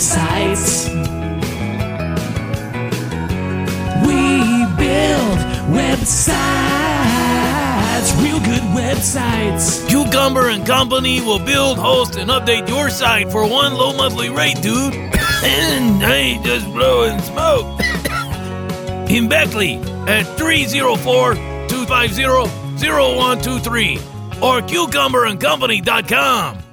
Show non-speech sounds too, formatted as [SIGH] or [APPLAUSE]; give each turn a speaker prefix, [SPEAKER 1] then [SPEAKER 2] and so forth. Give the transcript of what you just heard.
[SPEAKER 1] websites. We build websites, real good websites.
[SPEAKER 2] Cucumber and Company will build, host, and update your site for one low monthly rate, dude. [COUGHS] and I ain't just blowing smoke. [COUGHS] In Beckley at 304 250 0123 or cucumberandcompany.com.